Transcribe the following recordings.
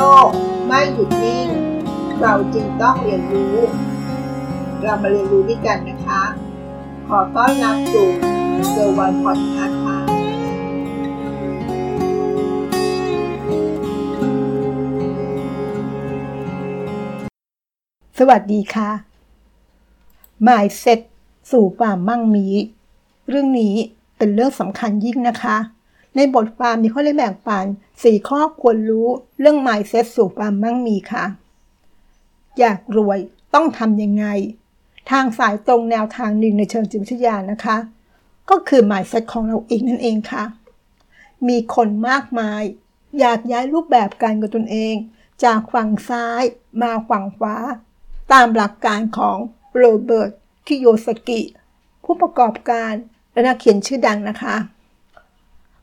ลกไม่หยุดนิ่ง เราจึงต้องเรียนรู้ เรามาเรียนรู้ด้วยกันนะคะ ขอต้อนรับสู่เซอร์วันพอดคาส์ค่ะสวัสดีค่ะ Mindset สู่ความมั่งมี เรื่องนี้เป็นเรื่องสำคัญยิ่งนะคะ ในบทความนี้เขาได้แบ่งปันสี่ข้อควรรู้เรื่อง Mindset สู่ความมั่งมีค่ะ อยากรวยต้องทำยังไง ทางสายตรงแนวทางหนึ่งในเชิงจิตวิทยานะคะ ก็คือ Mindset ของเราเองนั่นเองค่ะ มีคนมากมาย อยากย้ายรูปแบบการเงินตนเอง จากฝั่งซ้ายมาฝั่งขวา ตามหลักการของโรเบิร์ตคิโยสกิ ผู้ประกอบการและนักเขียนชื่อดังนะคะ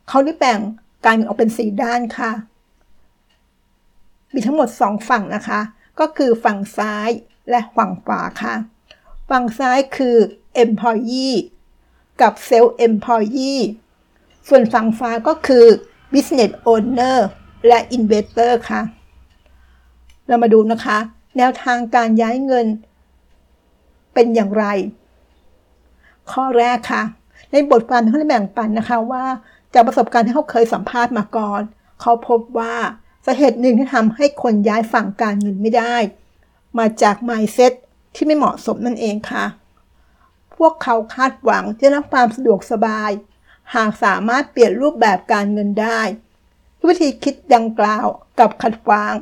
เขาได้แบ่งการออกเป็นสีด้านค่ะ มีทั้งหมดสองฝั่งนะคะ ก็คือฝั่งซ้ายและฝั่งขวาค่ะ ฝั่งซ้ายคือ employee กับ self employee ส่วนฝั่งฟ้าก็คือ business owner และ investor ค่ะ เรามาดูนะคะ แนวทางการย้ายเงินเป็นอย่างไร ข้อแรกค่ะ ในบทความเขาได้แบ่งปันนะคะว่า จากประสบการณ์ที่เขาเคยสัมภาษณ์มาก่อน เขาพบว่าสาเหตุหนึ่งที่ทำให้คนย้ายฝั่งการเงินไม่ได้ มาจาก mindset ที่ไม่เหมาะสมนั่นเองค่ะ พวกเขาคาดหวังจะรับความสะดวกสบาย หากสามารถเปลี่ยนรูปแบบการเงินได้ วิธีคิดดังกล่าวกับขัดขวาง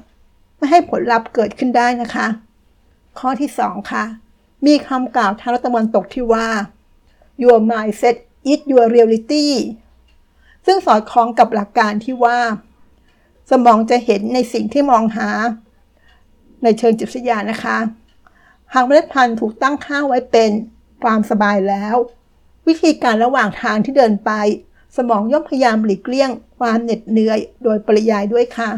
ไม่ให้ผลลัพธ์เกิดขึ้นได้นะคะ ข้อที่ 2 ค่ะ มีคำกล่าวทางรัฐตะวันตกที่ว่า your mindset is your reality ซึ่งสอดคล้องกับหลักการที่ว่า สมองจะเห็นในสิ่งที่มองหา ในเชิงจิตวิทยานะคะ หากเมล็ดพันธุ์ถูกตั้งค่าไว้เป็นความสบายแล้ว วิธีการระหว่างทางที่เดินไป สมองย่อมพยายามหลีกเลี่ยง ความเหน็ดเหนื่อยโดยปริยายด้วยค่ะ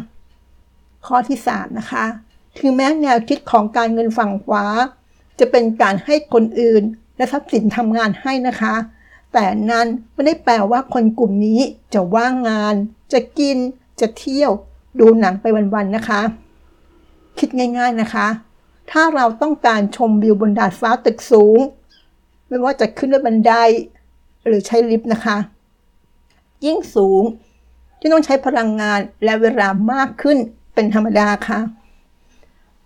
ข้อที่ 3 นะคะ ถึงแม้แนวคิดของการเงินฝั่งขวา จะเป็นการให้คนอื่น และทรัพย์สินทำงานให้นะคะ แต่นั้นไม่ได้แปลว่าคนกลุ่มนี้จะว่างงาน จะกิน จะเที่ยว ดูหนังไปวันๆนะคะ คิดง่าย ๆนะคะ ถ้าเราต้องการชมวิวบนดาดฟ้าตึกสูง ไม่ว่าจะขึ้นด้วยบันได หรือใช้ลิฟต์นะคะ ยิ่งสูงจะต้องใช้พลังงานและเวลามากขึ้นเป็นธรรมดาค่ะ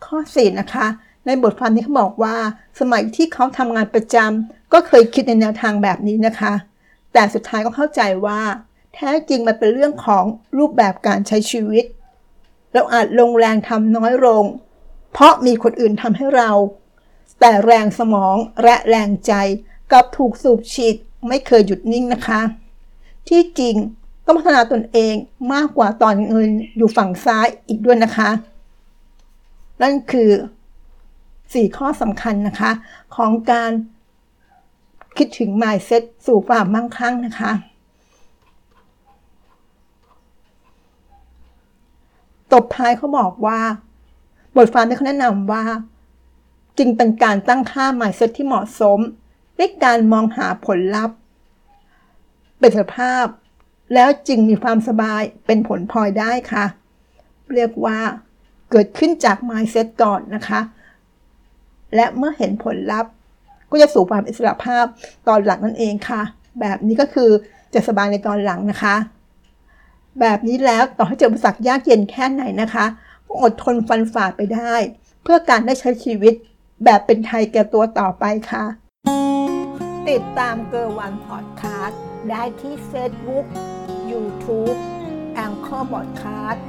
ข้อ4นะคะ ในบทความนี้เขาบอกว่า สมัยที่เขาทำงานประจำ ก็เคยคิดในแนวทางแบบนี้นะคะ แต่สุดท้ายก็เข้าใจว่า แท้จริงมันเป็นเรื่องของรูปแบบการใช้ชีวิต เราอาจลงแรงทำน้อยลง เพราะมีคนอื่นทำให้เรา แต่แรงสมองและแรงใจกับถูกสูบฉีดไม่เคยหยุดนิ่งนะคะ ที่จริงต้องพัฒนาตนเองมากกว่าตอนเงินอยู่ฝั่งซ้ายอีกด้วยนะคะ นั่นคือ 4 ข้อสำคัญนะคะ ของการ คิดถึง mindset สู่ความมั่งคั่งนะคะ ตบท้ายเขาบอกว่า บทความที่เขาแนะนำว่า จึงเป็นการตั้งค่า mindset ที่เหมาะสมด้วยการมองหาผลลัพธ์ เป็นสภาพ แล้วจึงมีความสบายเป็นผลพลอยได้ค่ะ เรียกว่าเกิดขึ้นจาก mindset ก่อนนะคะ และเมื่อเห็นผลลัพธ์ ก็จะสู่ความอิสระภาพตอนหลังนั่นเองค่ะ แบบนี้ก็คือจะสบายในตอนหลังนะคะ แบบนี้แล้วต่อให้เจออุปสรรคยากเย็นแค่ไหนนะคะก็อดทนฟันฝ่าไปได้ เพื่อการได้ใช้ชีวิตแบบเป็นไทยแก่ตัวต่อไปค่ะ ติดตามเกอร์วันพอดคาสต์ได้ที่ Facebook YouTube แองเกอร์บอดคาสต์